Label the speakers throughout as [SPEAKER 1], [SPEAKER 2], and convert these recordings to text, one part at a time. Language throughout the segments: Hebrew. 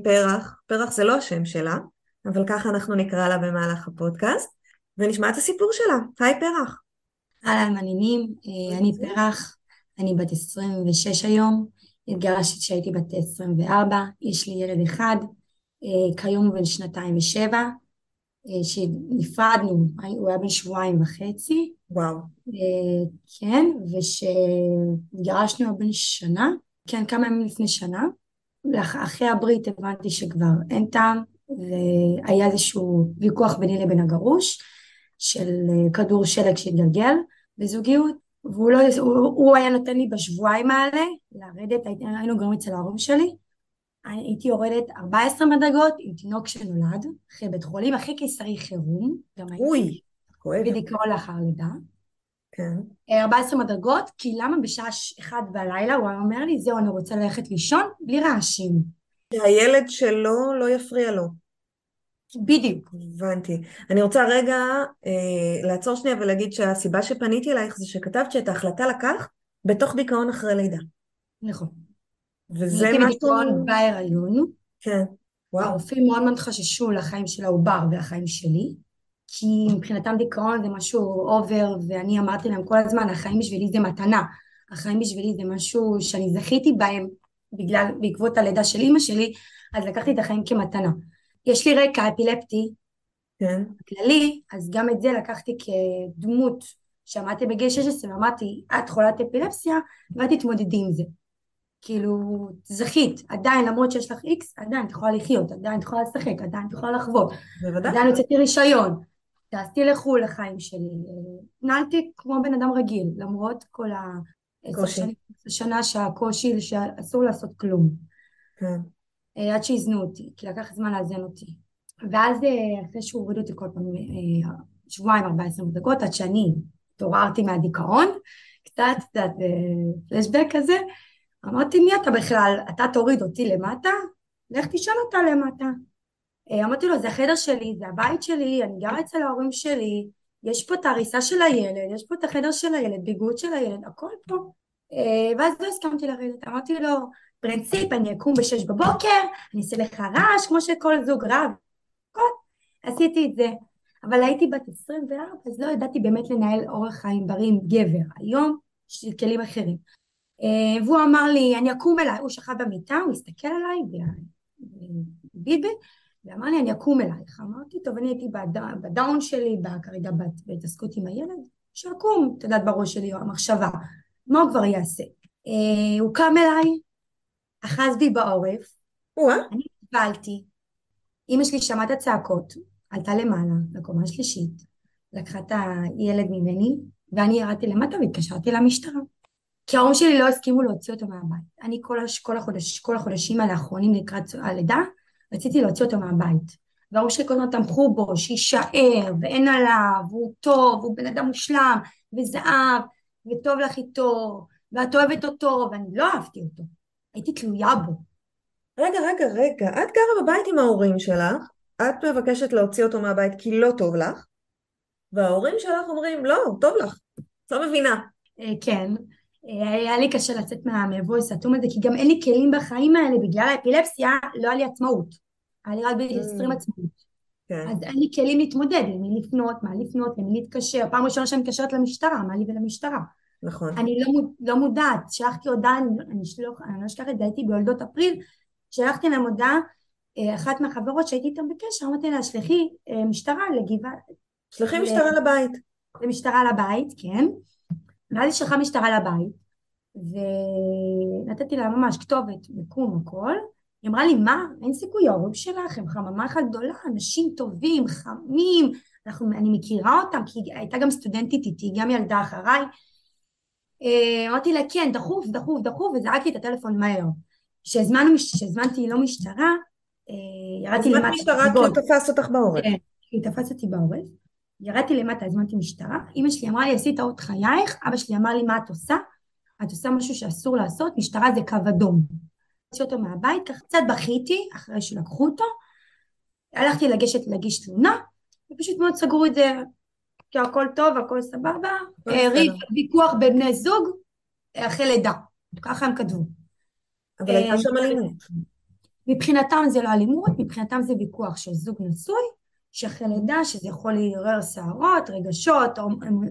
[SPEAKER 1] עם פרח. פרח זה לא השם שלה, אבל ככה אנחנו נקרא לה במהלך הפודקאסט, ונשמע את הסיפור שלה. היי פרח.
[SPEAKER 2] אהלן, מעניינים, אה, אני פרח, אני בת 26 היום, התגרשתי כשהייתי בת 24, יש לי ילד אחד, אה, כיום הוא בן שנתיים ושבע, אה, שנפרדנו, הוא היה בן שבועיים וחצי.
[SPEAKER 1] וואו.
[SPEAKER 2] כן, ושהתגרשנו בן שנה, כן, כמה ימים לפני שנה. אחרי הברית הבנתי שכבר אין טעם, והיה איזשהו ויכוח ביני לבין הגרוש של אה, כדור שלג שהתגלגל בזוגיות, והוא לא, הוא, הוא היה נותן לי בשבועיים האלה לרדת, היינו גרים אצל ההורים שלי, הייתי יורדת 14 מדרגות עם תינוק שנולד, אחרי בית חולים, אחרי קיסרי חירום, גם
[SPEAKER 1] הייתי כואב.
[SPEAKER 2] בדיכאון לאחר לידה.
[SPEAKER 1] כן.
[SPEAKER 2] 14 אה, מדרגות, כי למה בשעה אחת בלילה הוא אומר לי, זהו, אני רוצה ללכת לישון בלי רעשים.
[SPEAKER 1] שהילד שלו לא יפריע לו.
[SPEAKER 2] בדיוק.
[SPEAKER 1] הבנתי. אני רוצה רגע אה, לעצור שנייה ולהגיד שהסיבה שפניתי אלייך זה שכתבת שאת ההחלטה לקח בתוך דיכאון אחרי לידה.
[SPEAKER 2] נכון.
[SPEAKER 1] וזה
[SPEAKER 2] משהו... הייתי בדיכאון בהיריון.
[SPEAKER 1] כן.
[SPEAKER 2] וואו. הרופאים מאוד מאוד חששו לחיים של העובר ולחיים שלי. כי מבחינתם דיכאון זה משהו אובר, ואני אמרתי להם כל הזמן, החיים בשבילי זה מתנה, החיים בשבילי זה משהו שאני זכיתי בהם בגלל, בעקבות הלידה של אימא שלי, אז לקחתי את החיים כמתנה. יש לי רקע אפילפטי,
[SPEAKER 1] כן.
[SPEAKER 2] כללי, אז גם את זה לקחתי כדמות שמעתי בגיל 16 ואמרתי, את חולת אפילפסיה, ואת תתמודדי עם זה. כאילו, זכית, עדיין, למרות שיש לך איקס, עדיין את יכולה לחיות, עדיין את יכולה לשחק, עדיין את יכולה לחוות.
[SPEAKER 1] בוודאי.
[SPEAKER 2] עדיין הוצאתי רישיון. טסתי לחו"ל לחיים שלי, התנהלתי כמו בן אדם רגיל, למרות כל השנה שהקושי שאסור לעשות כלום.
[SPEAKER 1] כן.
[SPEAKER 2] אה, עד שאיזנו אותי, כי לקח זמן לאזן אותי. ואז אה, אחרי שהורידו אותי כל פעם אה, שבועיים, ארבע עשרה דקות, עד שאני התעוררתי מהדיכאון, קצת, קצת פלשבק כזה, אמרתי, מי אתה בכלל? אתה תוריד אותי למטה? לך תשאל אותה למטה. אה, אמרתי לו, זה החדר שלי, זה הבית שלי, אני גרה אצל ההורים שלי, יש פה את ההריסה של הילד, יש פה את החדר של הילד, ביגוד של הילד, הכל פה. אה, ואז לא הסכמתי לרדת, אמרתי לו, פרינציפ, אני אקום בשש בבוקר, אני אעשה לך רעש, כמו שכל זוג רב. עשיתי את זה. אבל הייתי בת 24, אז לא ידעתי באמת לנהל אורח חיים בריא עם גבר. היום יש לי כלים אחרים. אה, והוא אמר לי, אני אקום אליי, הוא שכב במיטה, הוא הסתכל עליי, ביבי, ואמר לי אני אקום אלייך, אמרתי טוב אני הייתי בדאון שלי, כרגע בהתעסקות עם הילד, שאקום, את יודעת בראש שלי המחשבה, מה הוא כבר יעשה? אה, הוא קם אליי, אחז בי בעורף, אני קיבלתי, אמא שלי שמעה את הצעקות, עלתה למעלה, לקומה השלישית, לקחה את הילד ממני, ואני ירדתי למטה והתקשרתי למשטרה. כי ההורים שלי לא הסכימו להוציא אותו מהבית. אני כל, הש, כל, החודש, כל החודשים האלה האחרונים לקראת הלידה, רציתי להוציא אותו מהבית. וההורים שלי כל הזמן תמכו בו, שיישאר, ואין עליו, והוא טוב, והוא בן אדם מושלם, וזהב, וטוב לך איתו, ואת אוהבת אותו, ואני לא אהבתי אותו. הייתי תלויה בו.
[SPEAKER 1] רגע, רגע, רגע, את גרה בבית עם ההורים שלך, את מבקשת להוציא אותו מהבית כי לא טוב לך, וההורים שלך אומרים, לא, טוב לך, את לא מבינה.
[SPEAKER 2] אה, כן, היה לי קשה לצאת מהמבוי הסתום הזה, כי גם אין לי כלים בחיים האלה, בגלל האפילפסיה לא היה לי עצמאות. היה לי רק בגיל 20 mm. עצמאות. כן. אז אין לי כלים להתמודד, למי לפנות, מה לפנות, למי להתקשר. פעם ראשונה שאני מתקשרת למשטרה, מה לי ולמשטרה.
[SPEAKER 1] נכון.
[SPEAKER 2] אני לא, לא מודעת, שלחתי הודעה, אני, שלוח, אני לא אשכח את זה, הייתי ביולדות אפריל, שלחתי להם הודעה, אה, אחת מהחברות שהייתי איתן בקשר, אמרתי לה, שלחי אה, משטרה לגבעה...
[SPEAKER 1] שלחי משטרה לבית.
[SPEAKER 2] למשטרה לבית, כן. ואז היא שלחה משטרה לבית, ונתתי לה ממש כתובת, מיקום, הכל. היא אמרה לי, מה? אין סיכוי, ההורים שלך הם חממה אחת גדולה, אנשים טובים, חמים, אנחנו, אני מכירה אותם, כי הייתה גם סטודנטית איתי, גם ילדה אחריי. אה, אמרתי לה כן, דחוף, דחוף, דחוף, וזרקתי את הטלפון מהר. כשהזמנתי לא משטרה, אה, ירדתי למטה.
[SPEAKER 1] הזמנת משטרה כי הוא תפס אותך בעורף.
[SPEAKER 2] כן, היא תפס אותי בעורף. ירדתי למטה, הזמנתי משטרה. אמא שלי אמרה לי, עשית טעות חייך. אבא שלי אמר לי, מה את עושה? את עושה משהו שאסור לעשות, משטרה זה קו אדום. הוציא אותו מהבית, ככה קצת בכיתי אחרי שלקחו אותו. הלכתי לגשת להגיש תלונה, ופשוט מאוד סגרו את זה, כי הכל טוב, הכל סבבה. ריב, ויכוח בין בני זוג, אחרי לידה. ככה הם כתבו.
[SPEAKER 1] אבל הייתה שם אלימות.
[SPEAKER 2] מבחינתם זה לא אלימות, מבחינתם זה ויכוח של זוג נשוי, שאחרי לידה, שזה יכול לעורר שערות, רגשות,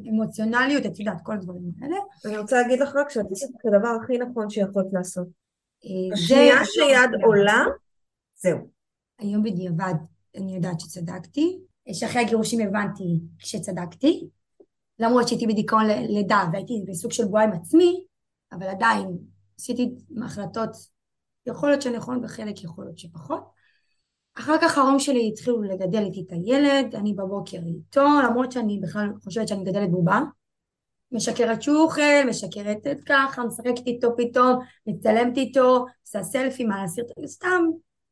[SPEAKER 2] אמוציונליות, את יודעת, כל הדברים האלה.
[SPEAKER 1] אני רוצה להגיד לך רק שאת עושה את הדבר הכי נכון שיכולת לעשות. השנייה שיד עולה, זהו.
[SPEAKER 2] היום בדיעבד אני יודעת שצדקתי, שאחרי הגירושים הבנתי שצדקתי, למרות שהייתי בדיכאון לידה והייתי בסוג של בועה עם עצמי, אבל עדיין עשיתי החלטות, יכול להיות שנכון וחלק יכול להיות שפחות. אחר כך ההורים שלי התחילו לגדל איתי את הילד, אני בבוקר איתו, למרות שאני בכלל חושבת שאני מגדלת בובה. משקרת שהוא אוכל, משקרת את ככה, משחקת איתו פתאום, מצלמת איתו, עושה סלפי, מה להסיר, סתם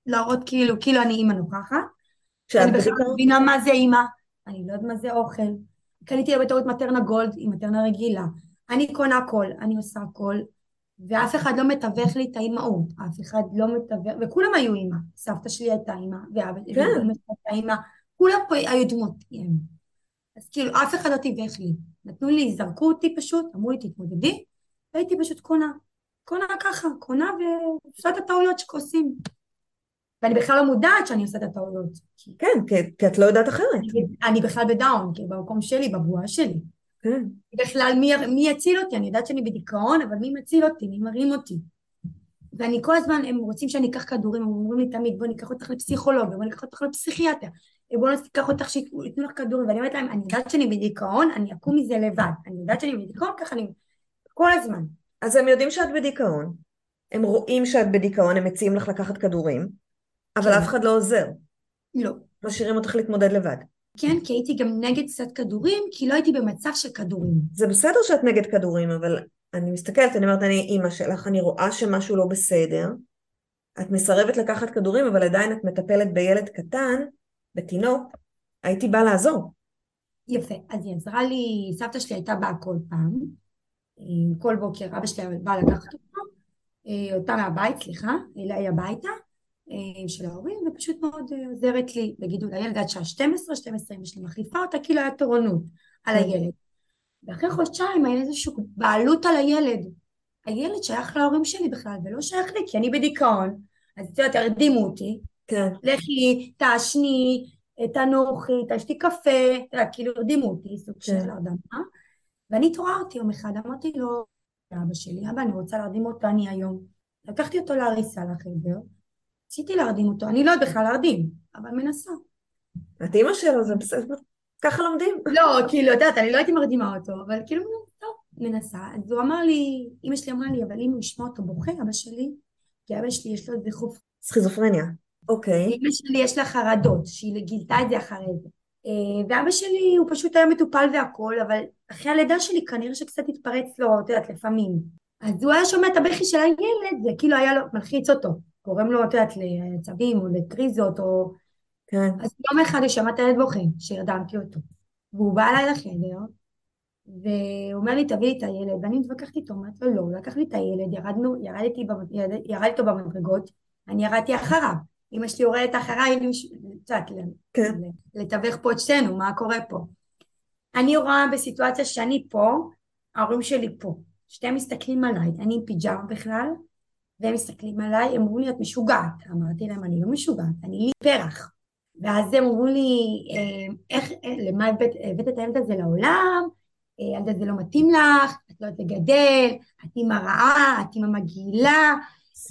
[SPEAKER 2] להראות כאילו, כאילו אני אימא נוכחת. אני בכלל מבינה מה זה אימא, אני לא יודעת מה זה אוכל. קניתי בטעות מטרנה גולד עם מטרנה רגילה. אני קונה הכל, אני עושה הכל, ואף אחד לא מתווך לי את האימהות, אף אחד לא מתווך, וכולם היו אימא, סבתא שלי הייתה אימא, ואבא שלי
[SPEAKER 1] כן.
[SPEAKER 2] הייתה אימא, כולם פה היו דמות אימא. אז כאילו אף אחד לא תיווך לי, נתנו לי, זרקו אותי פשוט, אמרו לי תתמודדי, והייתי פשוט קונה, קונה ככה, קונה ועושה את הטעויות שעושים. ואני בכלל לא מודעת שאני עושה את הטעויות.
[SPEAKER 1] כן, כי את לא יודעת אחרת.
[SPEAKER 2] אני, אני בכלל בדאון, כאילו במקום שלי, בבועה שלי.
[SPEAKER 1] כן.
[SPEAKER 2] בכלל מי, מי יציל אותי? אני יודעת שאני בדיכאון, אבל מי מציל אותי? מי מרים אותי? ואני כל הזמן, הם רוצים שאני אקח כדורים, הם אומרים לי תמיד בואי ניקח אותך לפסיכולוג, בואי ניקח אותך לפסיכיאטר, בואי ניקח אותך שייתנו לך כדורים, ואני אומרת להם, אני יודעת שאני בדיכאון, אני אקום מזה לבד, אני יודעת שאני בדיכאון, ככה אני, כל הזמן.
[SPEAKER 1] אז הם יודעים שאת בדיכאון, הם רואים שאת בדיכאון, הם מציעים לך לקחת כדורים, אבל כן. אף אחד לא עוזר.
[SPEAKER 2] לא.
[SPEAKER 1] משאירים אותך להתמודד לבד.
[SPEAKER 2] כן, כי הייתי גם נגד קצת כדורים, כי לא הייתי במצב של כדורים.
[SPEAKER 1] זה בסדר שאת נגד כדורים, אבל אני מסתכלת, אני אומרת, אני אימא שלך, אני רואה שמשהו לא בסדר, את מסרבת לקחת כדורים, אבל עדיין את מטפלת בילד קטן, בתינוק, הייתי באה לעזור.
[SPEAKER 2] יפה, אז היא עזרה לי, סבתא שלי הייתה באה כל פעם, כל בוקר אבא שלי בא לקחת אותו, אותה מהבית, סליחה, אליי הביתה, אה, של ההורים, ופשוט מאוד אה, עוזרת לי בגידול הילד עד שעה 12, 12 אמא שלי מחליפה אותה, כאילו היה תורנות על כן. הילד. ואחרי חודשיים היה איזושהי בעלות על הילד. הילד שייך להורים שלי בכלל, ולא שייך לי, כי אני בדיכאון, אז את יודעת, הרדימו אותי.
[SPEAKER 1] כן.
[SPEAKER 2] לכי, תעשני, תנוחי, תשתי קפה, כאילו הרדימו אותי, סוג כן. של הרדמה. ואני התעוררתי יום אחד, אמרתי לו, לאבא שלי, אבא, אני רוצה להרדים אותו אני היום. לקחתי אותו להריסה לחדר, רציתי להרדים אותו, אני לא יודעת בכלל להרדים, אבל מנסה.
[SPEAKER 1] את אימא שלו, זה בסדר, ככה לומדים.
[SPEAKER 2] לא, כאילו, את יודעת, אני לא הייתי מרדימה אותו, אבל כאילו, טוב, מנסה. אז הוא אמר לי, אימא שלי אמרה לי, אבל אם הוא ישמע אותו בוכה, אבא שלי, כי אבא שלי יש לו איזה חוף.
[SPEAKER 1] סכיזופרניה, אוקיי.
[SPEAKER 2] אימא שלי יש לה חרדות, שהיא גילתה את זה אחרי זה. אה, ואבא שלי הוא פשוט היה מטופל והכל, אבל אחרי הלידה שלי כנראה שקצת התפרץ לו, את יודעת, לפעמים. אז הוא היה שומע את הבכי של הילד, זה כאילו היה לו, מלחיץ אותו. גורם לו, את יודעת, לעצבים או לקריזות או...
[SPEAKER 1] כן.
[SPEAKER 2] אז יום אחד הוא שמע את הילד בוכה, שהרדמתי אותו. והוא בא אליי לחדר, והוא אומר לי, תביא לי את הילד, ואני מתווכחת איתו, אומרת לו, לא, הוא לקח לי את הילד, ירדנו, ירדתי, ירד, ירד איתו במדרגות, אני ירדתי אחריו. אמא שלי יורדת אחריי, את יודעת,
[SPEAKER 1] כן.
[SPEAKER 2] לתווך פה את שתינו, מה קורה פה. אני רואה בסיטואציה שאני פה, ההורים שלי פה. שתיהם מסתכלים עליי, אני עם פיג'מה בכלל, והם מסתכלים עליי, הם אמרו לי, את משוגעת. אמרתי להם, אני לא משוגעת, אני לי פרח. ואז הם אמרו לי, אה, איך, אה, למה הבאת, הבאת את הילד הזה לעולם? אה, הילד הזה לא מתאים לך, את לא תגדל, את אימא רעה, את אימא מגעילה.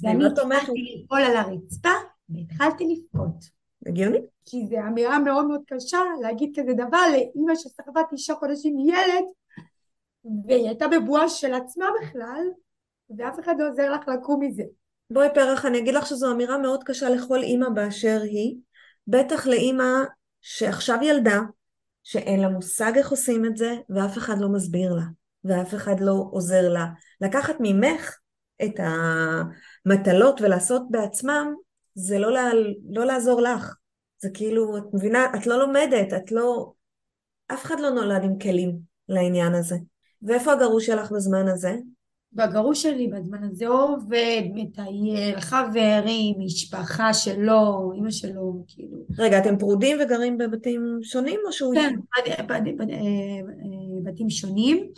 [SPEAKER 2] ואני התחלתי ליפול על הרצפה, והתחלתי לבכות.
[SPEAKER 1] הגיוני.
[SPEAKER 2] כי זו אמירה מאוד מאוד קשה להגיד כזה דבר לאימא שסחבה תשעה חודשים ילד, והיא הייתה בבועה של עצמה בכלל, ואף אחד לא עוזר לך לקום מזה.
[SPEAKER 1] בואי פרח, אני אגיד לך שזו אמירה מאוד קשה לכל אימא באשר היא, בטח לאימא שעכשיו ילדה, שאין לה מושג איך עושים את זה, ואף אחד לא מסביר לה. ואף אחד לא עוזר לה. לקחת ממך את המטלות ולעשות בעצמם, זה לא, לה, לא לעזור לך. זה כאילו, את מבינה, את לא לומדת, את לא... אף אחד לא נולד עם כלים לעניין הזה. ואיפה הגרוש שלך בזמן הזה?
[SPEAKER 2] והגרוש שלי בזמן הזה עובד, מטייל, חברים, משפחה שלו, אימא שלו, כאילו.
[SPEAKER 1] רגע, אתם פרודים וגרים בבתים שונים או שהוא...
[SPEAKER 2] כן, אה, בתים שונים.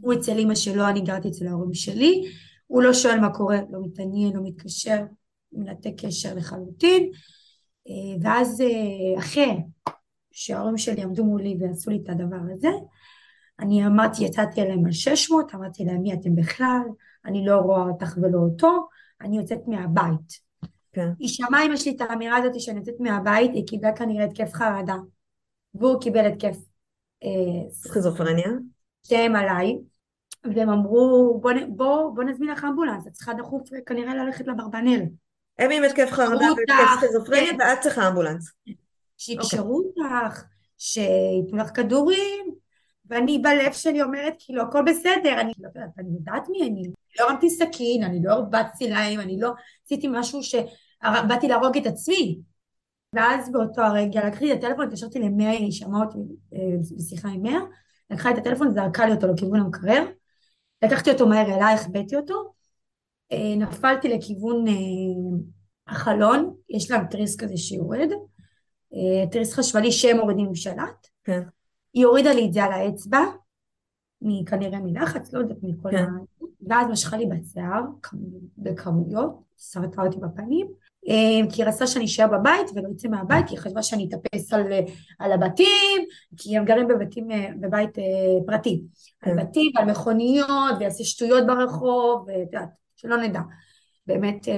[SPEAKER 2] הוא אצל אימא שלו, אני גרתי אצל ההורים שלי. הוא לא שואל מה קורה, לא מתעניין, לא מתקשר, מנתק קשר לחלוטין. אה, ואז אה, אחרי שההורים שלי עמדו מולי ועשו לי את הדבר הזה, אני אמרתי, יצאתי אליהם על 600, אמרתי להם מי אתם בכלל, אני לא רואה אותך ולא אותו, אני יוצאת מהבית. כן. היא שמעה אמא שלי את האמירה הזאת שאני יוצאת מהבית, היא קיבלה כנראה התקף חרדה, והוא קיבל התקף
[SPEAKER 1] אה, סכיזופרניה.
[SPEAKER 2] שתיהם עליי, והם אמרו בוא, בוא, בוא נזמין לך אמבולנס, את צריכה דחוף כנראה ללכת לאברבנל.
[SPEAKER 1] הם עם התקף חרדה והתקף סכיזופרניה כן. ואת צריכה אמבולנס.
[SPEAKER 2] שיקשרו אוקיי. אותך, שייתנו לך כדורים, ואני בלב שלי אומרת, כאילו, הכל בסדר, אני לא יודעת, אני יודעת מי אני. לא הרמתי סכין, אני לא הרבצתי להם, אני לא עשיתי משהו שבאתי להרוג את עצמי. ואז באותו הרגע לקחתי את הטלפון, התקשרתי למאה, היא שמעה אותי אה, בשיחה עם מאה, לקחה את הטלפון, זרקה לי אותו לכיוון המקרר, לקחתי אותו מהר אליי, החבאתי אותו, אה, נפלתי לכיוון אה, החלון, יש להם תריס כזה שיורד, תריס חשמלי שהם מורידים עם שלט, כן. היא הורידה לי את זה על האצבע, כנראה מלחץ, לא יודעת מכל כן. ה... ואז משכה לי בשיער, בכמויות, שרטה אותי בפנים, אה, כי היא רצתה שאני אשאר בבית ולא אצא מהבית, כי היא חשבה שאני אטפס על, על הבתים, כי הם גרים בבתים, אה, בבית אה, פרטי, כן. על בתים ועל מכוניות, ויעשה שטויות ברחוב, ואת יודעת, שלא נדע. באמת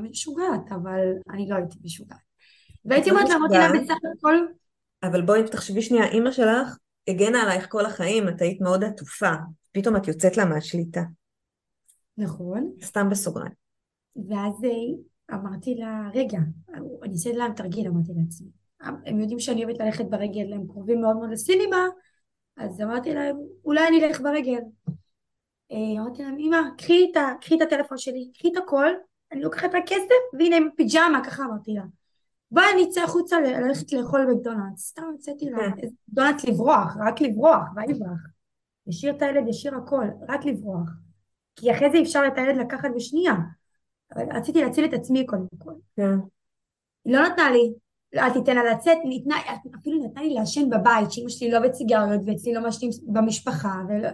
[SPEAKER 2] משוגעת, אבל אני לא הייתי משוגעת. והייתי אומרת לה, אמרתי לה בסך הכל...
[SPEAKER 1] אבל בואי תחשבי שנייה, אימא שלך הגנה עלייך כל החיים, את היית מאוד עטופה, פתאום את יוצאת לה מהשליטה.
[SPEAKER 2] נכון.
[SPEAKER 1] סתם בסוגריים.
[SPEAKER 2] ואז אה, אמרתי לה, רגע, אני אעשה להם תרגיל, אמרתי לעצמי. הם יודעים שאני אוהבת ללכת ברגל, הם קרובים מאוד מאוד לסינימה, אז אמרתי להם, אולי אני אלך ברגל. אה, אמרתי להם, אמא, קחי את, קחי את הטלפון שלי, קחי את הכל, אני לוקחת את הכסף, והנה עם פיג'מה, ככה אמרתי לה. בואי אני אצא החוצה ללכת לאכול בקדונלדס. סתם יצאתי לדונלדס כן. לברוח, רק לברוח, מה לברוח? ישאיר את הילד, ישאיר הכל, רק לברוח. כי אחרי זה אפשר את הילד לקחת בשנייה. אבל רציתי להציל את עצמי קודם כל. כן. היא לא נתנה לי, אל תיתן לה לצאת, ניתנה, אפילו נתנה לי לעשן בבית, שאמא שלי לא בסיגריות ואצלי לא מעשנים במשפחה, ולא,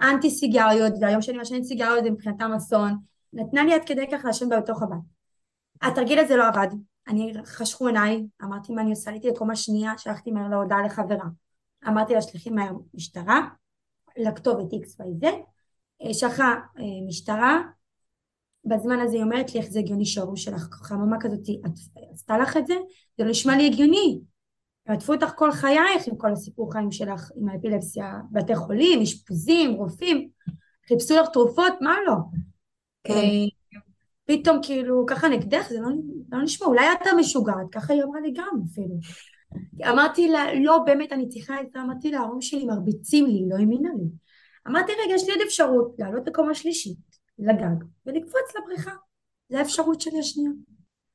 [SPEAKER 2] אנטי סיגריות, והיום שאני מעשנת סיגריות זה מבחינתם אסון, נתנה לי עד כדי כך לעשן בתוך הבית. התרגיל הזה לא עבד, אני חשכו עיניי, אמרתי מה אני עושה, עליתי לקומה שנייה, שלחתי מהר להודעה לחברה. אמרתי לה שלחי מהר משטרה, לכתובת XYZ, אה, שלחה אה, משטרה, בזמן הזה היא אומרת לי איך זה הגיוני שההורים שלך חממה כזאת עשתה לך את זה, זה לא נשמע לי הגיוני. עטפו אותך כל חייך עם כל הסיפור חיים שלך עם האפילפסיה, בתי חולים, אשפוזים, רופאים, חיפשו לך תרופות, מה לא? כן. פתאום כאילו ככה נגדך, זה לא, לא נשמע, אולי אתה משוגעת, ככה היא אמרה לי גם אפילו. אמרתי לה, לא באמת אני צריכה את זה, אמרתי לה, ההורים שלי מרביצים לי, לא האמינה לי. אמרתי, רגע, יש לי עוד אפשרות לעלות לקומה שלישית, לגג, ולקפוץ לבריכה. זו האפשרות שלי השנייה.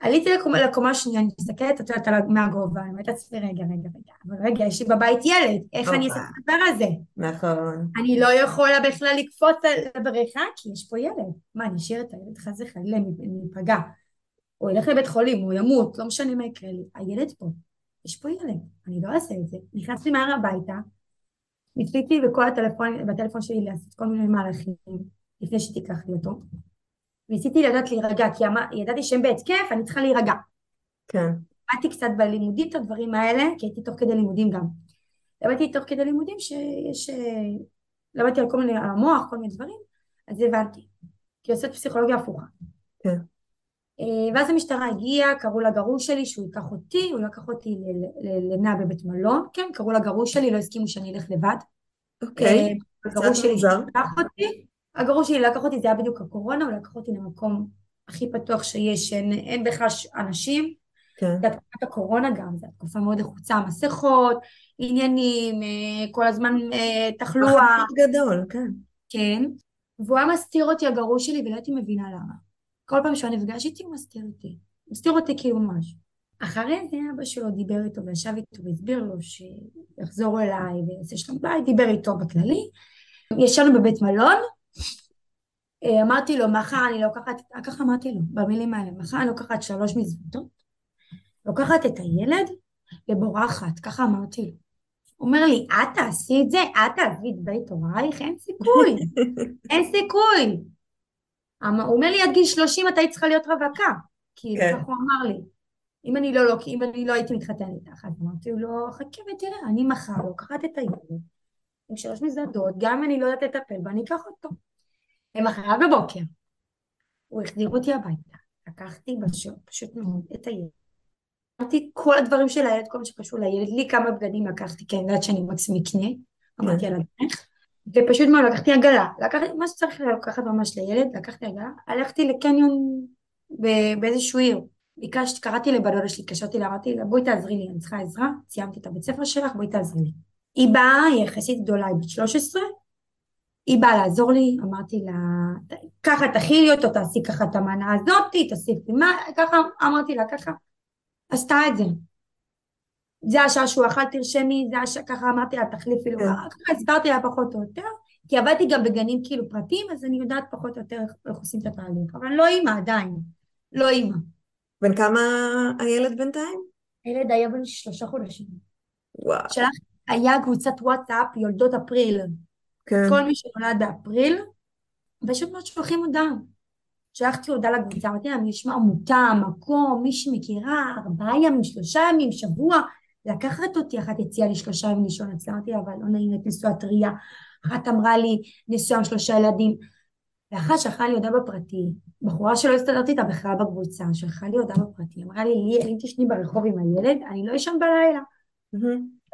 [SPEAKER 2] עליתי לקומה, לקומה השנייה, אני מסתכלת, את יודעת, מהגובה, אני אומרת לעצמי, רגע, רגע, רגע, אבל רגע, יש לי בבית ילד, איך אני אעשה את הדבר הזה? נכון. אני לא יכולה בכלל לקפוץ לבריכה, כי יש פה ילד. מה, אני אשאיר את הילד חס וחלילה, אני אפגע. או ילך לבית חולים, או ימות, לא משנה מה יקרה לי. הילד פה, יש פה ילד, אני לא אעשה את זה. נכנסתי מהר הביתה, ניסיתי בכל הטלפון, בטלפון שלי לעשות כל מיני מהלכים, לפני שתיקח לי אותו. ניסיתי לדעת להירגע, כי ידעתי שהם בהתקף, אני צריכה להירגע. כן. למדתי קצת בלימודים את הדברים האלה, כי הייתי תוך כדי לימודים גם. למדתי תוך כדי לימודים שיש... אה, למדתי על כל מיני, על המוח, כל מיני דברים, אז הבנתי. כי עושה פסיכולוגיה הפוכה. כן. אה, ואז המשטרה הגיעה, קראו לגרוש שלי שהוא ייקח אותי, הוא לקח אותי ללינה בבית מלון, כן, קראו לגרוש שלי, לא הסכימו שאני אלך לבד.
[SPEAKER 1] אוקיי,
[SPEAKER 2] אה, הגרוש שלי לקח אותי, הגרוש שלי לקח אותי, זה היה בדיוק הקורונה, הוא לקח אותי למקום הכי פתוח שיש, אין, אין בכלל אנשים. כן. זה תקופת הקורונה גם, זו תקופה מאוד לחוצה, מסכות, עניינים, אה, כל הזמן תחלואה.
[SPEAKER 1] גדול, כן.
[SPEAKER 2] כן, והוא היה מסתיר אותי הגרוש שלי ולא הייתי מבינה למה. כל פעם שהוא נפגש איתי הוא מסתיר אותי. מסתיר אותי כאילו משהו. אחרי זה אבא שלו דיבר איתו וישב איתו והסביר לו שיחזור אליי ויעשה שלום בית, דיבר איתו בכללי. ישבנו בבית מלון, אה, אמרתי לו מחר אני לוקחת, ככה אמרתי לו במילים האלה, מחר אני לוקחת שלוש מזוודות, לוקחת את הילד ובורחת, ככה אמרתי לו. הוא אומר לי, את תעשי את זה? את תעזבי את בית הורייך? אין סיכוי, אין סיכוי. הוא אומר לי, עד גיל 30 את היית צריכה להיות רווקה. כאילו, כן. ככה הוא אמר לי. אם אני לא, לא, אם אני לא הייתי מתחתן איתך, אז אמרתי לו, חכה ותראה, אני מחר לוקחת את הילד עם שלוש מזוודות, גם אם אני לא יודעת לטפל בה, אני אקח אותו. למחרת בבוקר, הוא החזיר אותי הביתה, לקחתי בשוק, פשוט מאוד, את הילד. אמרתי כל הדברים של הילד, כל מה שקשור לילד, לי כמה בגדים לקחתי, כי אני יודעת שאני מקסימום אקנה, אמרתי על הדרך, ופשוט מאוד לקחתי עגלה, לקחתי מה שצריך לקחת ממש לילד, לקחתי עגלה, הלכתי לקניון באיזשהו עיר, ביקשתי, קראתי לבדודה שלי, התקשרתי לה, אמרתי לה, בואי תעזרי לי, אני צריכה עזרה, סיימתי את הבית ספר שלך, בואי תעזרי לי. היא באה, היא יחסית גדולה, היא בת 13, היא באה לעזור לי, אמרתי לה, ככה תכילי אותו, תעשי ככה את המנה הזאתי, תוסיפי מה, ככה, אמרתי לה, ככה, עשתה את זה. זה השעה שהוא אכל, תרשמי, זה השעה, ככה אמרתי לה, תחליפי לו, כן. ככה הסברתי לה פחות או יותר, כי עבדתי גם בגנים כאילו פרטיים, אז אני יודעת פחות או יותר איך עושים את התהליך, אבל לא אימא עדיין, לא אימא.
[SPEAKER 1] בן כמה הילד בינתיים?
[SPEAKER 2] הילד היה בן שלושה חודשים. וואו. שלח, היה קבוצת וואטסאפ יולדות אפריל. כן. כל מי שנולד באפריל, פשוט מאוד שולחים הודעה. שלחתי הודעה לקבוצה, אמרתי להם, יש עמותה, מקום, מי שמכירה, ארבעה ימים, שלושה ימים, שבוע, לקחת אותי, אחת הציעה לי שלושה ימים לישון אצלה, אמרתי לה, אבל לא נעים את נשואה טריה, אחת אמרה לי, נשואה עם שלושה ילדים, ואחת שלחה לי הודעה בפרטי, בחורה שלא הסתדרתי איתה בכלל בקבוצה, שלחה לי הודעה בפרטי, אמרה לי, לי, אם תשני ברחוב עם הילד, אני לא אשן בלילה.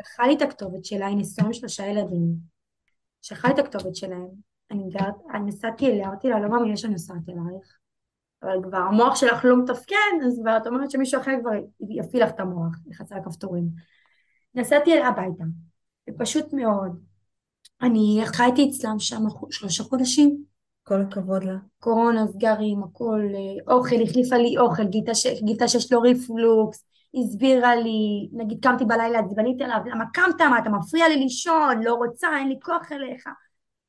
[SPEAKER 2] שלחה לי את הכתובת שלה, היא נשואה עם שלושה ילדים. שלחה לי את הכתובת שלהם, אני גרת, אני נסעתי אליה, אמרתי לה, לא מאמינה שאני נוסעת אלייך, אבל כבר המוח שלך לא מתפקד, אז כבר את אומרת שמישהו אחר כבר יפעיל לך את המוח, לחצה על הכפתורים. נסעתי אליה הביתה, ופשוט מאוד, אני חייתי אצלם שם שלושה חודשים,
[SPEAKER 1] כל הכבוד לה.
[SPEAKER 2] קורונה, סגרים, הכל, אה, אוכל, החליפה לי אוכל, גילתה שיש לו ריפלוקס, הסבירה לי, נגיד קמתי בלילה עצבנית אליו, למה קמת, מה אתה מפריע לי לישון, לא רוצה, אין לי כוח אליך,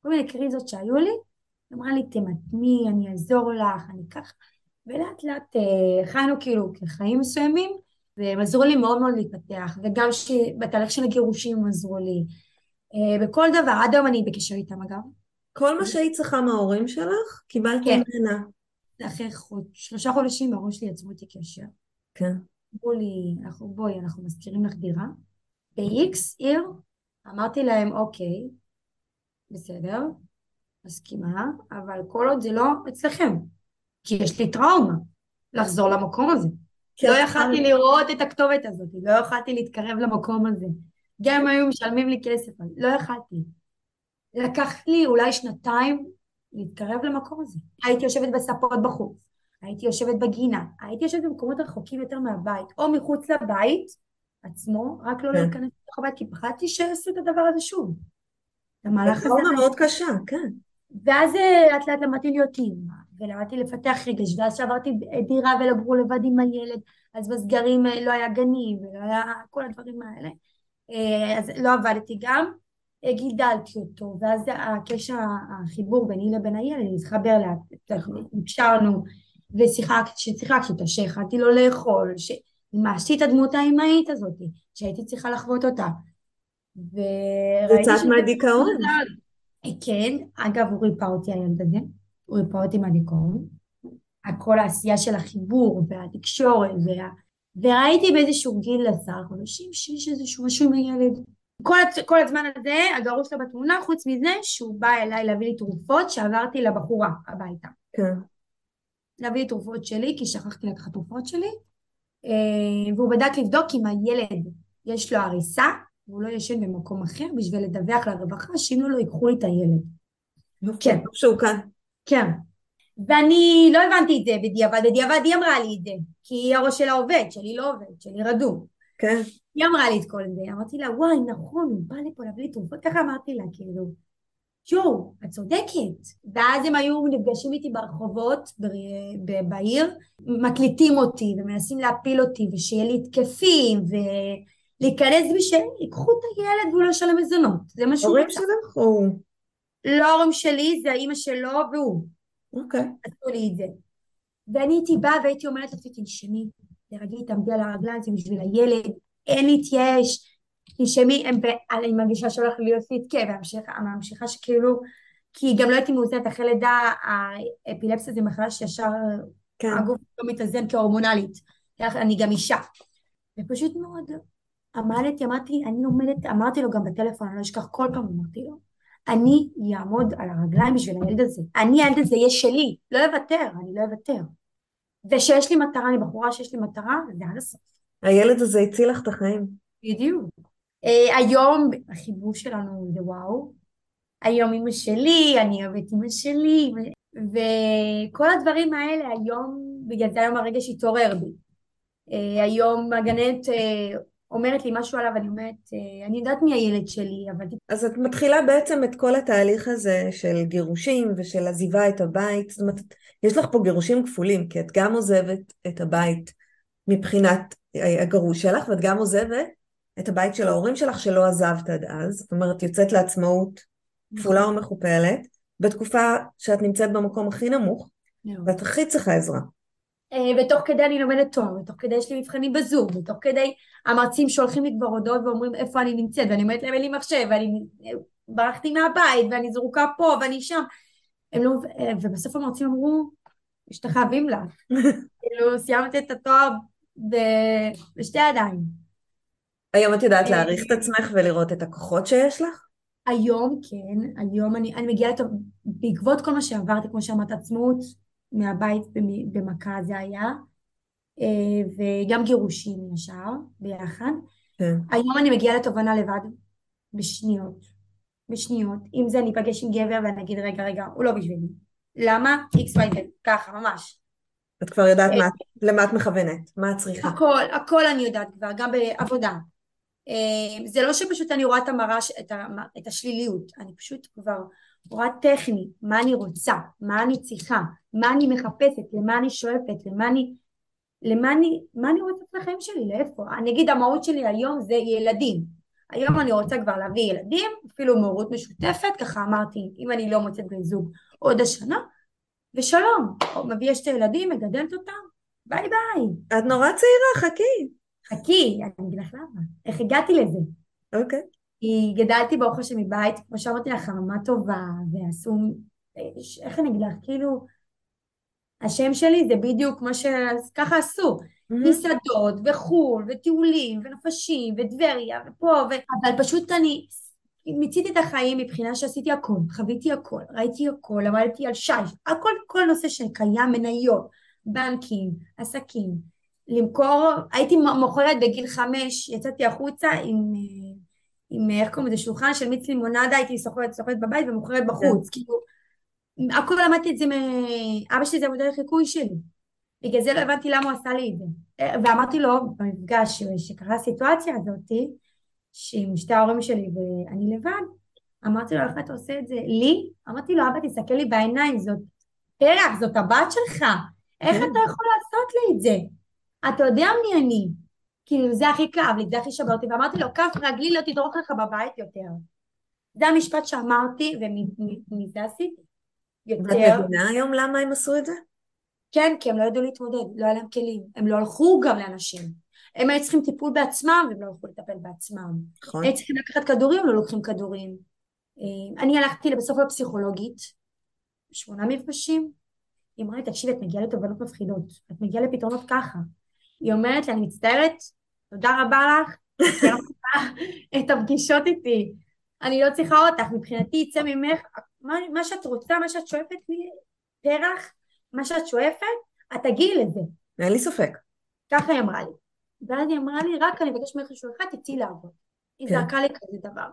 [SPEAKER 2] כל מיני קריזות שהיו לי, היא אמרה לי תמתני, אני אעזור לך, אני ככה, ולאט לאט אה, חיינו כאילו כחיים מסוימים, והם עזרו לי מאוד מאוד להתפתח, וגם בתהליך של הגירושים הם עזרו לי, אה, בכל דבר, עד היום אני בקשר איתם אגב,
[SPEAKER 1] כל מה שהיית צריכה מההורים שלך, קיבלת כן. ממנה.
[SPEAKER 2] אחרי חוד, שלושה חודשים ההורים שלי יצרו איתי קשר.
[SPEAKER 1] כן.
[SPEAKER 2] אמרו לי, אנחנו, בואי, אנחנו מזכירים לך דירה. ב-X עיר, אמרתי להם, אוקיי, בסדר, מסכימה, אבל כל עוד זה לא אצלכם. כי יש לי טראומה לחזור למקום הזה. כן. לא יכלתי לראות את הכתובת הזאת, לא יכלתי להתקרב למקום הזה. גם אם היו משלמים לי כסף, לא יכלתי. לקח לי אולי שנתיים להתקרב למקום הזה. הייתי יושבת בספות בחוץ, הייתי יושבת בגינה, הייתי יושבת במקומות רחוקים יותר מהבית, או מחוץ לבית עצמו, רק לא כן. להיכנס לתוך הבית, כי פחדתי שיעשו את הדבר הזה שוב.
[SPEAKER 1] המהלך הזה... זה מאוד קשה, כן.
[SPEAKER 2] ואז אה, לאט לאט למדתי להיות אימא, ולמדתי לפתח רגש, ואז שעברתי דירה ולגרו לבד עם הילד, אז בסגרים אה, לא היה גנים, ולא היה כל הדברים האלה. אה, אז לא עבדתי גם, גידלתי אותו, ואז הקשר, החיבור ביני לבין הילד התחבר לאט, הקשרנו, ושיחקתי אותה, שהכנתי לו לאכול, שמימשתי את הדמות האמהית הזאת, שהייתי צריכה לחוות אותה.
[SPEAKER 1] יצאת מהדיכאון.
[SPEAKER 2] כן, אגב הוא ריפא אותי הילד הזה, הוא ריפא אותי מהדיכאון. כל העשייה של החיבור והתקשורת וה... וראיתי באיזשהו גיל עשרה חודשים שיש איזשהו משהו עם הילד כל, כל הזמן הזה הגרוש שלו בתמונה, חוץ מזה שהוא בא אליי להביא לי תרופות שעברתי לבחורה הביתה.
[SPEAKER 1] כן.
[SPEAKER 2] להביא לי תרופות שלי, כי שכחתי לקחת תרופות שלי, אה, והוא בדק לבדוק אם הילד יש לו הריסה, והוא לא ישן במקום אחר בשביל לדווח לרווחה, שאם לא, לא ייקחו לי את הילד.
[SPEAKER 1] כן. שהוא כאן.
[SPEAKER 2] כן. ואני לא הבנתי את זה בדיעבד, בדיעבד היא אמרה לי את זה, כי הראש שלה עובד, שלי לא עובד, שלי רדום.
[SPEAKER 1] כן.
[SPEAKER 2] היא אמרה לי את כל זה, אמרתי לה, וואי, נכון, הוא בא לפה להביא לי תרופות, ככה אמרתי לה, כאילו. יואו, את צודקת. ואז הם היו נפגשים איתי ברחובות בעיר, מקליטים אותי ומנסים להפיל אותי ושיהיה לי התקפים ולהיכנס ושיקחו את הילד והוא לא ישלם מזונות. זה מה שהוא
[SPEAKER 1] הורים שלך או...
[SPEAKER 2] לא ההורים שלי, זה האימא שלו והוא.
[SPEAKER 1] אוקיי.
[SPEAKER 2] עשו לי את זה. ואני הייתי באה והייתי אומרת לעצמי, תנשמי, תרגעי, תעמדי על הרגליים, זה בשביל הילד, אין להתייאש, תנשמי, אני מרגישה שהולך להיות לי התקף, והממשיכה שכאילו, כי גם לא הייתי מאוזנת אחרי לידה, האפילפסיה זה מחלה שישר כן. הגוף לא מתאזן כהורמונלית, אני גם אישה. ופשוט מאוד עמדתי, אמרתי, אני עומדת, אמרתי לו גם בטלפון, אני לא אשכח כל פעם, אמרתי לו, אני אעמוד על הרגליים בשביל הילד הזה. אני, הילד הזה יהיה שלי, לא אוותר, אני לא אוותר. ושיש לי מטרה, אני בחורה שיש לי מטרה, זה עד הסוף.
[SPEAKER 1] הילד הזה הציל לך את החיים.
[SPEAKER 2] בדיוק. Uh, היום החיבור שלנו זה וואו. היום אמא שלי, אני אוהבת אמא שלי, וכל הדברים האלה היום, בגלל זה היום הרגש התעורר בי. Uh, היום הגננת uh, אומרת לי משהו עליו, אני אומרת, אה, אני יודעת מי הילד שלי, אבל...
[SPEAKER 1] אז את מתחילה בעצם את כל התהליך הזה של גירושים ושל עזיבה את הבית, זאת אומרת, יש לך פה גירושים כפולים, כי את גם עוזבת את הבית מבחינת הגרוש שלך, ואת גם עוזבת את הבית של ההורים שלך שלא עזבת עד אז, זאת אומרת, יוצאת לעצמאות כפולה ומכופלת, בתקופה שאת נמצאת במקום הכי נמוך, ואת הכי צריכה עזרה.
[SPEAKER 2] אה, ותוך כדי אני לומדת תואר, ותוך כדי יש לי מבחנים בזום, ותוך כדי המרצים שולחים לי כבר הודעות ואומרים איפה אני נמצאת, ואני אומרת להם אין לי מחשב, ואני ברחתי מהבית, ואני זרוקה פה, ואני שם. הם לא, אה, ובסוף המרצים אמרו, משתחווים לך. כאילו, סיימת את התואר בשתי ידיים.
[SPEAKER 1] היום את יודעת להעריך את עצמך ולראות את הכוחות שיש לך?
[SPEAKER 2] היום כן, היום אני, אני מגיעה לטוב, בעקבות כל מה שעברתי, כמו שאמרת, עצמאות, מהבית במכה זה היה, אה, וגם גירושים ישר ביחד. כן. היום אני מגיעה לתובנה לבד, בשניות. בשניות. אם זה אני אפגש עם גבר ואני אגיד רגע רגע, הוא לא בשבילי. למה? איקס וואי ככה, ממש.
[SPEAKER 1] את כבר יודעת מה, למה את מכוונת, מה את צריכה.
[SPEAKER 2] הכל, הכל אני יודעת כבר, גם בעבודה. אה, זה לא שפשוט אני רואה את המראה, את השליליות, אני פשוט כבר רואה טכני, מה אני רוצה, מה אני צריכה, מה אני מחפשת, למה אני שואפת, למה אני, למה אני, מה אני רוצה את החיים שלי, לאיפה? אני אגיד המהות שלי היום זה ילדים. היום אני רוצה כבר להביא ילדים, אפילו מהורות משותפת, ככה אמרתי, אם אני לא מוצאת בן זוג עוד השנה, ושלום, מביא שתי ילדים, מגדלת אותם, ביי ביי.
[SPEAKER 1] את נורא צעירה, חכי.
[SPEAKER 2] חכי, אני אגיד לך למה, איך הגעתי לזה.
[SPEAKER 1] אוקיי. Okay.
[SPEAKER 2] כי גדלתי ברוך השם מבית, כמו שאמרתי לך, חממה טובה, ועשו, איך אני אגיד לך, כאילו, השם שלי זה בדיוק מה שככה עשו, mm-hmm. מסעדות וחו"ל וטיולים ונפשים וטבריה ופה, ו... אבל פשוט אני מיציתי את החיים מבחינה שעשיתי הכל, חוויתי הכל, ראיתי הכל, למדתי על שיש, הכל, כל נושא שקיים, מניות, בנקים, עסקים, למכור, הייתי מוכרת בגיל חמש, יצאתי החוצה עם עם, איך קוראים לזה, שולחן של מיץ לימונדה, הייתי סוחרת, סוחרת בבית ומוכרת בחוץ, כן. כאילו, הכל למדתי את זה מאבא שלי, זה עבודה לחיקוי שלי. בגלל זה לא הבנתי למה הוא עשה לי את זה. ואמרתי לו, במפגש שקרה הסיטואציה הזאתי, שעם שתי ההורים שלי ואני לבד, אמרתי לו, איך אתה עושה את זה? לי? אמרתי לו, אבא, תסתכל לי בעיניים, זאת פרח, זאת הבת שלך. איך כן. אתה יכול לעשות לי את זה? אתה יודע מי אני. כאילו זה הכי כאב לי, זה הכי שבר אותי, ואמרתי לו, כף רגלי לא תדרוך לך בבית יותר. זה המשפט שאמרתי, ומזה עשיתי.
[SPEAKER 1] יותר. ואת מבינה היום למה הם עשו את זה?
[SPEAKER 2] כן, כי הם לא ידעו להתמודד, לא היה להם כלים. הם לא הלכו גם לאנשים. הם היו צריכים טיפול בעצמם, והם לא הלכו לטפל בעצמם. נכון. הם צריכים לקחת כדורים, לא לוקחים כדורים. אה, אני הלכתי בסוף לפסיכולוגית, שמונה מפגשים. היא אמרה לי, תקשיבי, את מגיעה לתובנות מפחידות, את מגיעה לפתרונות ככה. היא אומרת לי, אני מצטערת, תודה רבה לך, את הפגישות איתי. אני לא צריכה אותך, מבחינתי יצא ממך מה, מה שאת רוצה, מה שאת שואפת לי, פרח, מה שאת שואפת, את תגיעי לזה.
[SPEAKER 1] אין לי ספק.
[SPEAKER 2] ככה היא אמרה לי. ואז היא אמרה לי, רק אני מבקש ממך משהו אחד, תצאי לעבוד. היא כן. זרקה לי כזה דבר.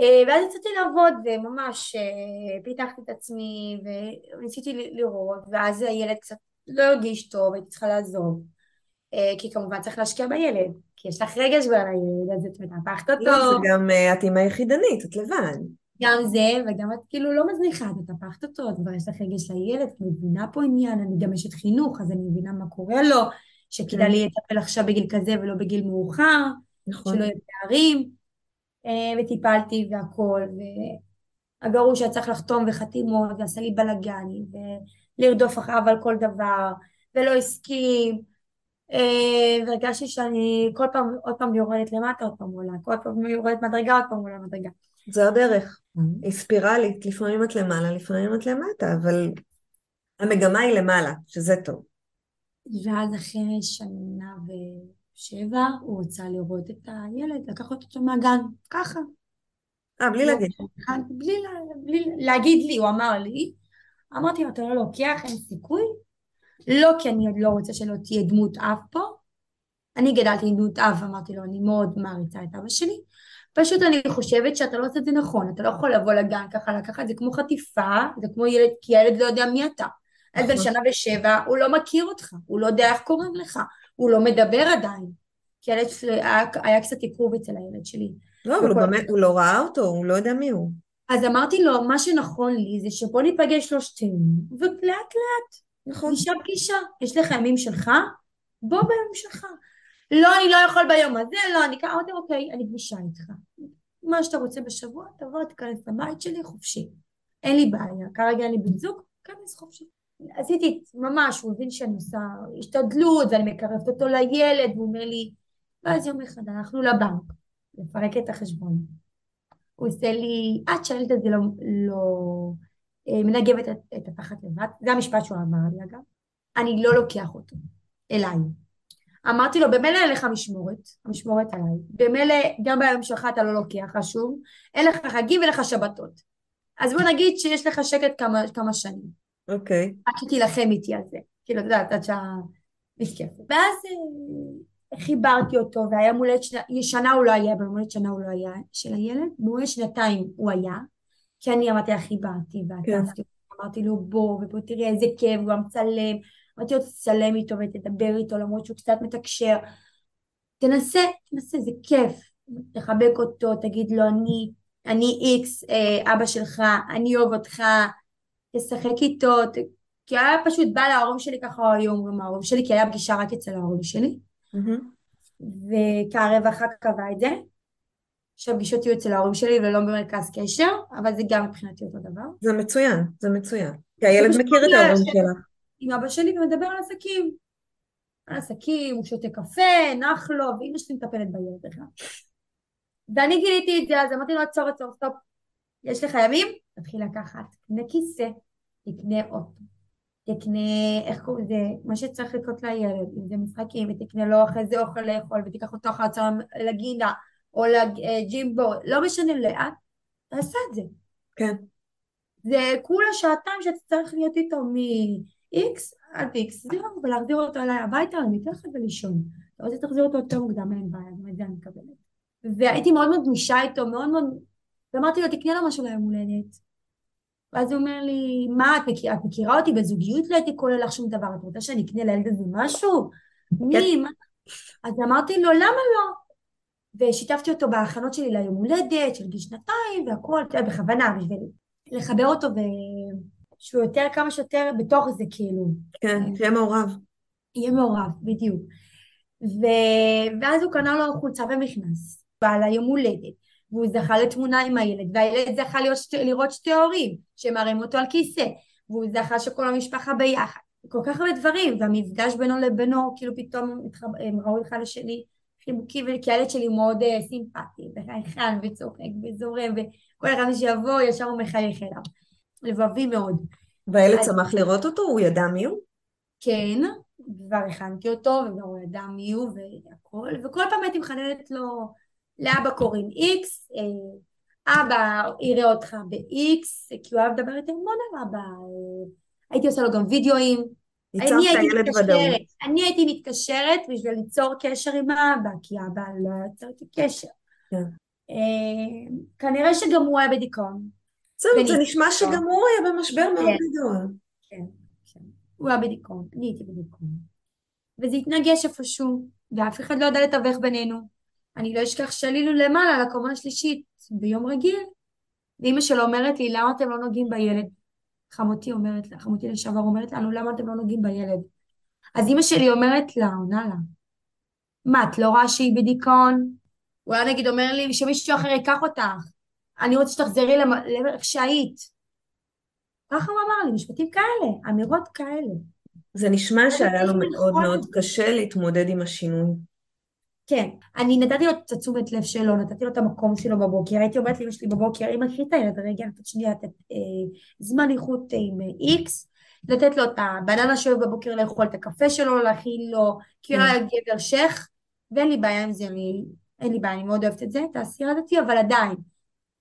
[SPEAKER 2] אה, ואז יצאתי לעבוד וממש אה, פיתחתי את עצמי וניסיתי לראות ואז הילד קצת לא הרגיש טוב, הייתי צריכה לעזוב. אה, כי כמובן צריך להשקיע בילד, כי יש לך רגש בעל הילד, אז את מטפחת אותו.
[SPEAKER 1] לא, זה גם, אה, את אימא יחידנית, את לבד.
[SPEAKER 2] גם זה, וגם את כאילו לא מזניחה, את הפחת אותו, כבר יש לך רגש לילד, את מבינה פה עניין, אני גם אשת חינוך, אז אני מבינה מה קורה לו, שכדאי
[SPEAKER 1] כן.
[SPEAKER 2] לי לטפל עכשיו בגיל כזה ולא בגיל מאוחר,
[SPEAKER 1] נכון.
[SPEAKER 2] שלא יהיו פערים, אה, וטיפלתי והכל, והגרוש היה צריך לחתום וחתימות, ועשה לי בלאגנים, ולרדוף אחריו על כל דבר, ולא הסכים, והרגשתי שאני כל פעם, עוד פעם יורדת למטה, עוד פעם עולה, כל פעם יורדת מדרגה, עוד פעם עולה מדרגה.
[SPEAKER 1] זו הדרך. היא ספירלית, לפעמים את למעלה, לפעמים את למטה, אבל המגמה היא למעלה, שזה טוב.
[SPEAKER 2] ואז אחרי שנה ושבע, הוא רצה לראות את הילד, לקחת אותו מהגן, ככה.
[SPEAKER 1] אה, בלי להגיד.
[SPEAKER 2] בלי, בלי להגיד לי, הוא אמר לי. אמרתי לו, אתה לא לוקח, אין סיכוי. לא כי אני עוד לא רוצה שלא תהיה דמות אב פה. אני גדלתי עם דמות אב, אמרתי לו, אני מאוד מעריצה את אבא שלי. פשוט אני חושבת שאתה לא עושה את זה נכון, אתה לא יכול לבוא לגן ככה לקחת, זה כמו חטיפה, זה כמו ילד, כי הילד לא יודע מי אתה. אז בן
[SPEAKER 1] נכון.
[SPEAKER 2] שנה ושבע, הוא לא מכיר אותך, הוא לא יודע איך קוראים לך, הוא לא מדבר עדיין. כי הילד שלי, היה, היה קצת עיכוב אצל הילד שלי.
[SPEAKER 1] לא, אבל הוא באמת, הוא לא ראה אותו, הוא לא יודע מי הוא.
[SPEAKER 2] אז אמרתי לו, מה שנכון לי זה שבוא ניפגש שלושתנו, ולאט לאט,
[SPEAKER 1] נכון.
[SPEAKER 2] פגישה פגישה, יש לך ימים שלך, בוא בימים שלך. לא, אני לא יכול ביום הזה, לא, אני ככה, אוקיי, אני פגישה איתך. מה שאתה רוצה בשבוע, תבוא, תיכנס לבית שלי חופשי. אין לי בעיה, כרגע לי בן זוג, כנס חופשי. עשיתי ממש, הוא הבין שאני עושה השתדלות, ואני מקרבת אותו לילד, והוא אומר לי, ואז יום אחד הלכנו לבנק, לפרק את החשבון. הוא עושה לי, עד שהילד הזה לא, לא אה, מנגב את, התחת לבד, זה המשפט שהוא אמר לי אגב, אני לא לוקח אותו אליי. אמרתי לו, במילא אין לך משמורת, המשמורת עליי, במילא גם ביום שלך אתה לא לוקח, חשוב, אין לך חגים ואין לך שבתות. אז בוא נגיד שיש לך שקט כמה, כמה שנים,
[SPEAKER 1] אוקיי.
[SPEAKER 2] עד שתילחם איתי על זה, כאילו, את יודעת, עד שהנתקפת. ואז אה, חיברתי אותו, והיה מולדת שנה, שנה הוא לא היה, במולדת שנה הוא לא היה של הילד, במולדת שנתיים הוא היה, כי אני אמרתי לה, חיברתי,
[SPEAKER 1] כן.
[SPEAKER 2] ועטפתי אותו, אמרתי לו, בוא, ובוא תראה איזה כיף, הוא גם מצלם, אמרתי לו, תצלם איתו ותדבר איתו, למרות שהוא קצת מתקשר. תנסה, תנסה, זה כיף. תחבק אותו, תגיד לו, אני, אני איקס, אה, אבא שלך, אני אוהב אותך, תשחק איתו, ת... כי היה פשוט בא להורים שלי, ככה היו אומרים ההורים שלי, כי היה פגישה רק אצל ההורים שלי,
[SPEAKER 1] מהמם.
[SPEAKER 2] וכהרווחה קבע את זה, שהפגישות יהיו אצל ההורים שלי ולא במרכז קשר, אבל זה גם מבחינתי אותו דבר.
[SPEAKER 1] זה מצוין, זה מצוין. כי הילד מכיר את ההורים. שלך.
[SPEAKER 2] עם אבא שלי ומדבר על עסקים. על עסקים, הוא שותה קפה, נח לו, ואימא שלי מטפלת בילד בכלל. ואני גיליתי את זה, אז אמרתי לו, עצור, עצור, stop. יש לך ימים? תתחיל לקחת. תקנה כיסא, תקנה אוטו, תקנה, איך קוראים לזה, מה שצריך לקנות לילד, אם זה משחקים, ותקנה לו אחרי זה אוכל לאכול, ותיקח אותו אחר הצהריים לגינה, או לג'ימבו, לא משנה לאן, תעשה את זה.
[SPEAKER 1] כן.
[SPEAKER 2] זה כולה שעתיים שאתה צריך להיות איתו מ-X עד X, זהו, ולהחזיר אותו אליי הביתה, אני אתן לך את זה לישון. אתה רוצה תחזיר אותו יותר מוקדם, אין בעיה, גם את זה אני מקבלת. והייתי מאוד מאוד גמישה איתו, מאוד מאוד, ואמרתי לו, תקנה לו משהו ליום הולדת. ואז הוא אומר לי, מה, את מכירה, את מכירה אותי בזוגיות? לא הייתי כולל לך שום דבר, את רוצה שאני אקנה לילד הזה משהו? מי? מה? אז אמרתי לו, למה לא? ושיתפתי אותו בהכנות שלי ליום הולדת, של גיל שנתיים והכל, אתה יודע, בכוונה, בשביל לחבר אותו ושהוא יותר כמה שיותר בתוך זה, כאילו.
[SPEAKER 1] כן, תהיה מעורב.
[SPEAKER 2] יהיה מעורב, בדיוק. ו... ואז הוא קנה לו חולצה ומכנס, ועל היום הולדת, והוא זכה לתמונה עם הילד, והילד זכה להיות שתי, לראות שתי הורים שמראים אותו על כיסא, והוא זכה שכל המשפחה ביחד, כל כך הרבה דברים, והמפגש בינו לבינו, כאילו פתאום. הם ראו אחד לשני חיבוקי, כי הילד שלי מאוד uh, סימפטי, וחייכן וצוחק וזורם, וכל אחד שיבוא ישר הוא מחייך אליו, לבבי מאוד.
[SPEAKER 1] והילד
[SPEAKER 2] אז-
[SPEAKER 1] שמח לראות אותו? הוא ידע מי הוא?
[SPEAKER 2] כן, כבר הכנתי אותו, וכבר הוא ידע מי הוא והכל, וכל פעם הייתי מחננת לו, לאבא קוראים איקס, אה, אבא יראה אותך ב-X, כי הוא אוהב לדבר איתי המון על אבא, אה, הייתי עושה לו גם וידאוים,
[SPEAKER 1] ייצרת
[SPEAKER 2] אני הייתי
[SPEAKER 1] ודאות.
[SPEAKER 2] מתקשרת, אני הייתי מתקשרת בשביל ליצור קשר עם האבא, כי האבא לא יצר איתי קשר.
[SPEAKER 1] כן.
[SPEAKER 2] אה, כנראה שגם הוא היה בדיכאון.
[SPEAKER 1] זהו, זה. נשמע שגם הוא היה במשבר מאוד
[SPEAKER 2] כן.
[SPEAKER 1] גדול.
[SPEAKER 2] כן, כן. הוא היה בדיכאון, אני הייתי בדיכאון. וזה התנגש איפשהו, ואף אחד לא ידע לתווך בינינו. אני לא אשכח שעלינו למעלה לקומה השלישית ביום רגיל, ואימא שלו אומרת לי, למה אתם לא נוגעים בילד? חמותי אומרת, חמותי לשעבר אומרת לנו, למה אתם לא נוגעים בילד? אז אימא שלי אומרת לה, עונה לה, מה, את לא רואה שהיא בדיכאון? הוא היה נגיד אומר לי, שמישהו אחר ייקח אותך, אני רוצה שתחזרי לאיך שהיית. ככה הוא אמר לי, משפטים כאלה, אמירות כאלה.
[SPEAKER 1] זה נשמע שהיה לו מאוד מאוד קשה להתמודד עם השינוי.
[SPEAKER 2] כן, אני נתתי לו את התשומת לב שלו, נתתי לו את המקום שלו בבוקר, הייתי אומרת לאמא שלי בבוקר, אמא קחי את הילד רגע, לתת שנייה לתת אה, זמן איכות עם איקס, לתת לו את הבננה שלו בבוקר לאכול, את הקפה שלו להכין לו, כי הוא היה כן. גבר שייח, ואין לי בעיה עם זה, אני, אין לי בעיה, אני מאוד אוהבת את זה, את העשייה הדתי, אבל עדיין,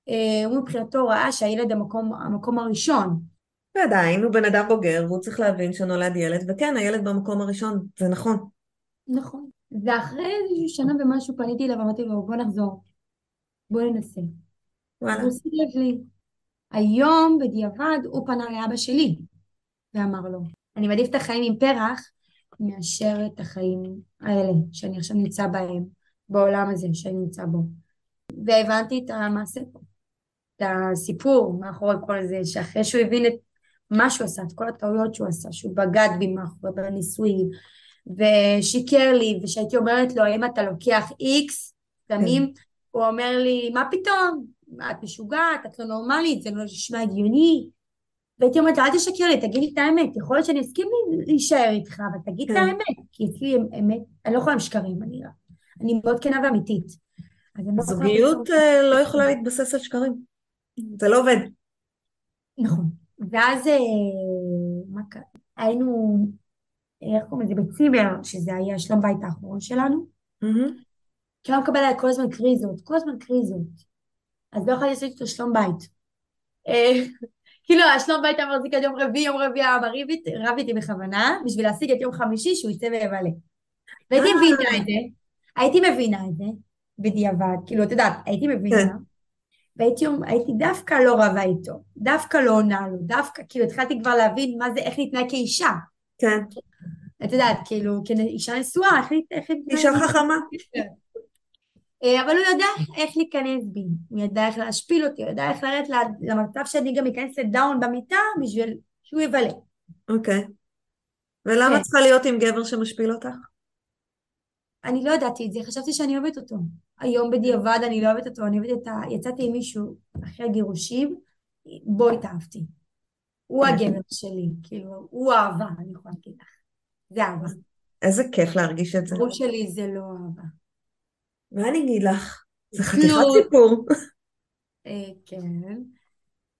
[SPEAKER 2] אה, הוא מבחינתו ראה שהילד המקום, המקום הראשון.
[SPEAKER 1] ועדיין, הוא בן אדם בוגר, והוא צריך להבין שנולד ילד, וכן, הילד במקום הראשון, זה נכון.
[SPEAKER 2] נכון. ואחרי איזושהי שנה ומשהו פניתי אליו ואמרתי לו, בוא נחזור, בוא ננסה. וואלה. הוא שים לב לי. היום, בדיעבד, הוא פנה לאבא שלי ואמר לו, אני מעדיף את החיים עם פרח מאשר את החיים האלה שאני עכשיו נמצא בהם, בעולם הזה שאני נמצא בו. והבנתי את המעשה פה, את הסיפור מאחורי כל זה, שאחרי שהוא הבין את מה שהוא עשה, את כל הטעויות שהוא עשה, שהוא בגד בי מאחורי בנישואים, ושיקר לי, ושהייתי אומרת לו, האם אתה לוקח איקס סמים? כן. הוא אומר לי, מה פתאום? את משוגעת, את לא נורמלית, זה לא נשמע הגיוני. והייתי אומרת אל תשקר לי, תגיד לי את האמת, יכול להיות שאני אסכים להישאר איתך, אבל תגיד את כן. האמת, כי אצלי אמת, אני לא יכולה עם שקרים, אני, אני מאוד כנה ואמיתית.
[SPEAKER 1] לא זוגיות אה, לא יכולה להתבסס על שקרים, זה לא עובד.
[SPEAKER 2] נכון, ואז אה, היינו איך קוראים לזה, בצימר, שזה היה שלום בית האחרון שלנו. כי לא מקבל עליי כל הזמן קריזות, כל הזמן קריזות. אז לא יכולתי לעשות איתו שלום בית. אה, כאילו, השלום בית היה מחזיק עד יום רביעי, יום רביעי היה רב איתי בכוונה, בשביל להשיג את יום חמישי שהוא יצא ויבלה. והייתי אה. מבינה את זה, הייתי מבינה את זה, בדיעבד, כאילו, את יודעת, הייתי מבינה, כן. והייתי דווקא לא רבה איתו, דווקא לא עונה לו, דווקא, כאילו, התחלתי כבר להבין מה זה, איך להתנהג כאישה.
[SPEAKER 1] כן.
[SPEAKER 2] את יודעת, כאילו, כאישה נשואה, איך...
[SPEAKER 1] אישה חכמה.
[SPEAKER 2] אה, אבל הוא יודע איך להיכנס בי, הוא ידע איך להשפיל אותי, הוא ידע איך לרדת למצב שאני גם אכנס לדאון במיטה בשביל שהוא יבלה.
[SPEAKER 1] אוקיי. ולמה כן. צריכה להיות עם גבר שמשפיל אותך?
[SPEAKER 2] אני לא ידעתי את זה, חשבתי שאני אוהבת אותו. היום בדיעבד אני לא אוהבת אותו, אני אוהבת את ה... יצאתי עם מישהו אחרי הגירושים, בו התאהבתי. הוא אוקיי. הגבר שלי, כאילו, הוא אהבה, אני יכולה להגיד. זה אהבה.
[SPEAKER 1] איזה כיף להרגיש את זה.
[SPEAKER 2] הסיפור שלי זה לא אהבה.
[SPEAKER 1] מה אני אגיד לך? זה חתיכת סיפור.
[SPEAKER 2] אה, כן.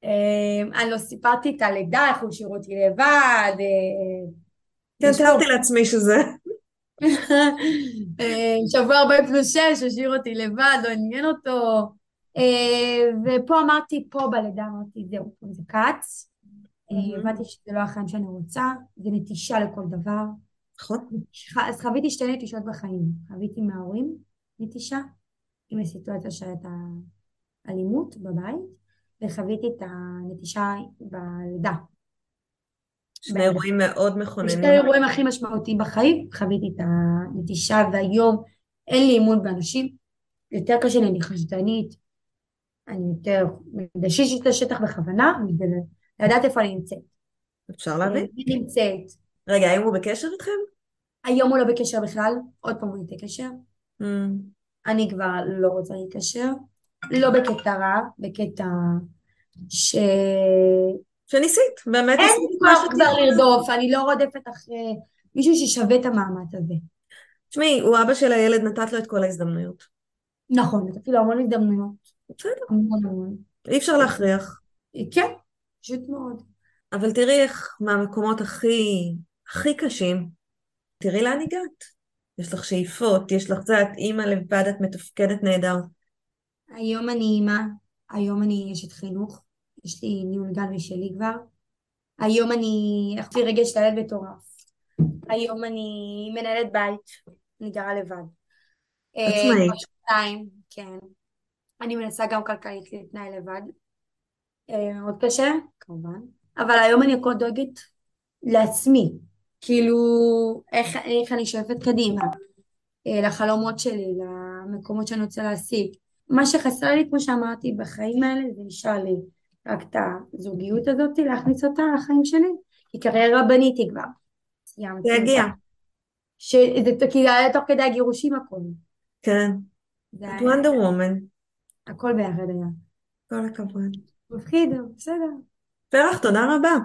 [SPEAKER 2] אה, אני לא סיפרתי את הלידה, איך הוא השאיר אותי לבד. אה,
[SPEAKER 1] כן, תיארתי לעצמי שזה.
[SPEAKER 2] שבוע 40 פלוס 6, השאיר אותי לבד, לא עניין אותו. ופה אמרתי, פה בלידה אמרתי, זהו, זה כץ. הבנתי שזה לא החיים שאני רוצה, זה נטישה לכל דבר.
[SPEAKER 1] נכון.
[SPEAKER 2] אז חוויתי שתי נטישות בחיים. חוויתי מההורים נטישה, עם הסיטואציה שהייתה אלימות בבית, וחוויתי את הנטישה בלידה.
[SPEAKER 1] שני אירועים מאוד מכוננים.
[SPEAKER 2] שני האירועים הכי משמעותיים בחיים, חוויתי את הנטישה, והיום אין לי אמון באנשים, יותר קשה לי, אני חשדנית, אני יותר מדששת את השטח בכוונה, לדעת איפה אני נמצאת.
[SPEAKER 1] אפשר להבין?
[SPEAKER 2] אני נמצאת.
[SPEAKER 1] רגע, האם הוא בקשר איתכם?
[SPEAKER 2] היום הוא לא בקשר בכלל, עוד פעם הוא איתי קשר. Mm. אני כבר לא רוצה להתקשר. לא בקטע רע, בקטע ש...
[SPEAKER 1] שניסית, באמת
[SPEAKER 2] אין לי כוח כבר לרדוף, אני לא רודפת אחרי מישהו ששווה את המאמץ הזה.
[SPEAKER 1] תשמעי, הוא אבא של הילד, נתת לו את כל ההזדמנויות.
[SPEAKER 2] נכון, נתתי לו המון הזדמנויות.
[SPEAKER 1] בסדר. המון המון. אי אפשר להכריח.
[SPEAKER 2] כן, פשוט מאוד.
[SPEAKER 1] אבל תראי איך מהמקומות הכי, הכי קשים, תראי לאן הגעת. יש לך שאיפות, יש לך זה, את אימא לבד, את מתפקדת נהדר.
[SPEAKER 2] היום אני אימא, היום אני אשת חינוך, יש לי ניהול גן משלי כבר. היום אני, איך לי רגש לילד מטורף. היום אני מנהלת בית, אני גרה לבד.
[SPEAKER 1] עצמאית.
[SPEAKER 2] אה, כן. אני מנסה גם כלכלית להתנהל לבד. אה, מאוד קשה, כמובן. אבל היום אני הכל דואגת לעצמי. כאילו, איך, איך אני שואפת קדימה, אה, לחלומות שלי, למקומות שאני רוצה להשיג. מה שחסר לי, כמו שאמרתי, בחיים האלה, זה אישה לי רק את הזוגיות הזאת, להכניס אותה לחיים שלי, כי קריירה בניתי כבר.
[SPEAKER 1] זה יגיע.
[SPEAKER 2] שזה כי זה היה תוך כדי הגירושים הכל.
[SPEAKER 1] כן. את וונדר וומן.
[SPEAKER 2] הכל ביחד היה.
[SPEAKER 1] כל הכבוד.
[SPEAKER 2] מפחיד, בסדר.
[SPEAKER 1] פרח, תודה רבה.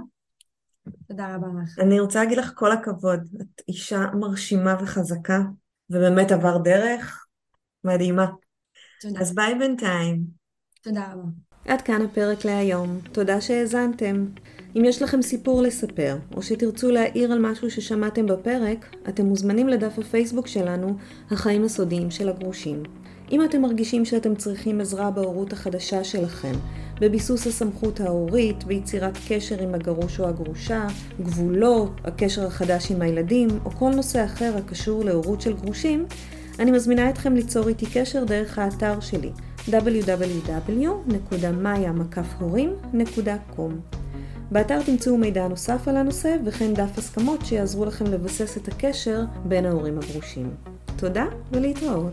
[SPEAKER 2] תודה רבה לך.
[SPEAKER 1] אני רוצה להגיד לך כל הכבוד. את אישה מרשימה וחזקה, ובאמת עבר דרך מדהימה. תודה. אז ביי בינתיים.
[SPEAKER 2] תודה רבה.
[SPEAKER 1] עד כאן הפרק להיום. תודה שהאזנתם. אם יש לכם סיפור לספר, או שתרצו להעיר על משהו ששמעתם בפרק, אתם מוזמנים לדף הפייסבוק שלנו, החיים הסודיים של הגרושים. אם אתם מרגישים שאתם צריכים עזרה בהורות החדשה שלכם, בביסוס הסמכות ההורית, ביצירת קשר עם הגרוש או הגרושה, גבולות, הקשר החדש עם הילדים, או כל נושא אחר הקשור להורות של גרושים, אני מזמינה אתכם ליצור איתי קשר דרך האתר שלי www.maya.com באתר תמצאו מידע נוסף על הנושא וכן דף הסכמות שיעזרו לכם לבסס את הקשר בין ההורים הגרושים. תודה ולהתראות.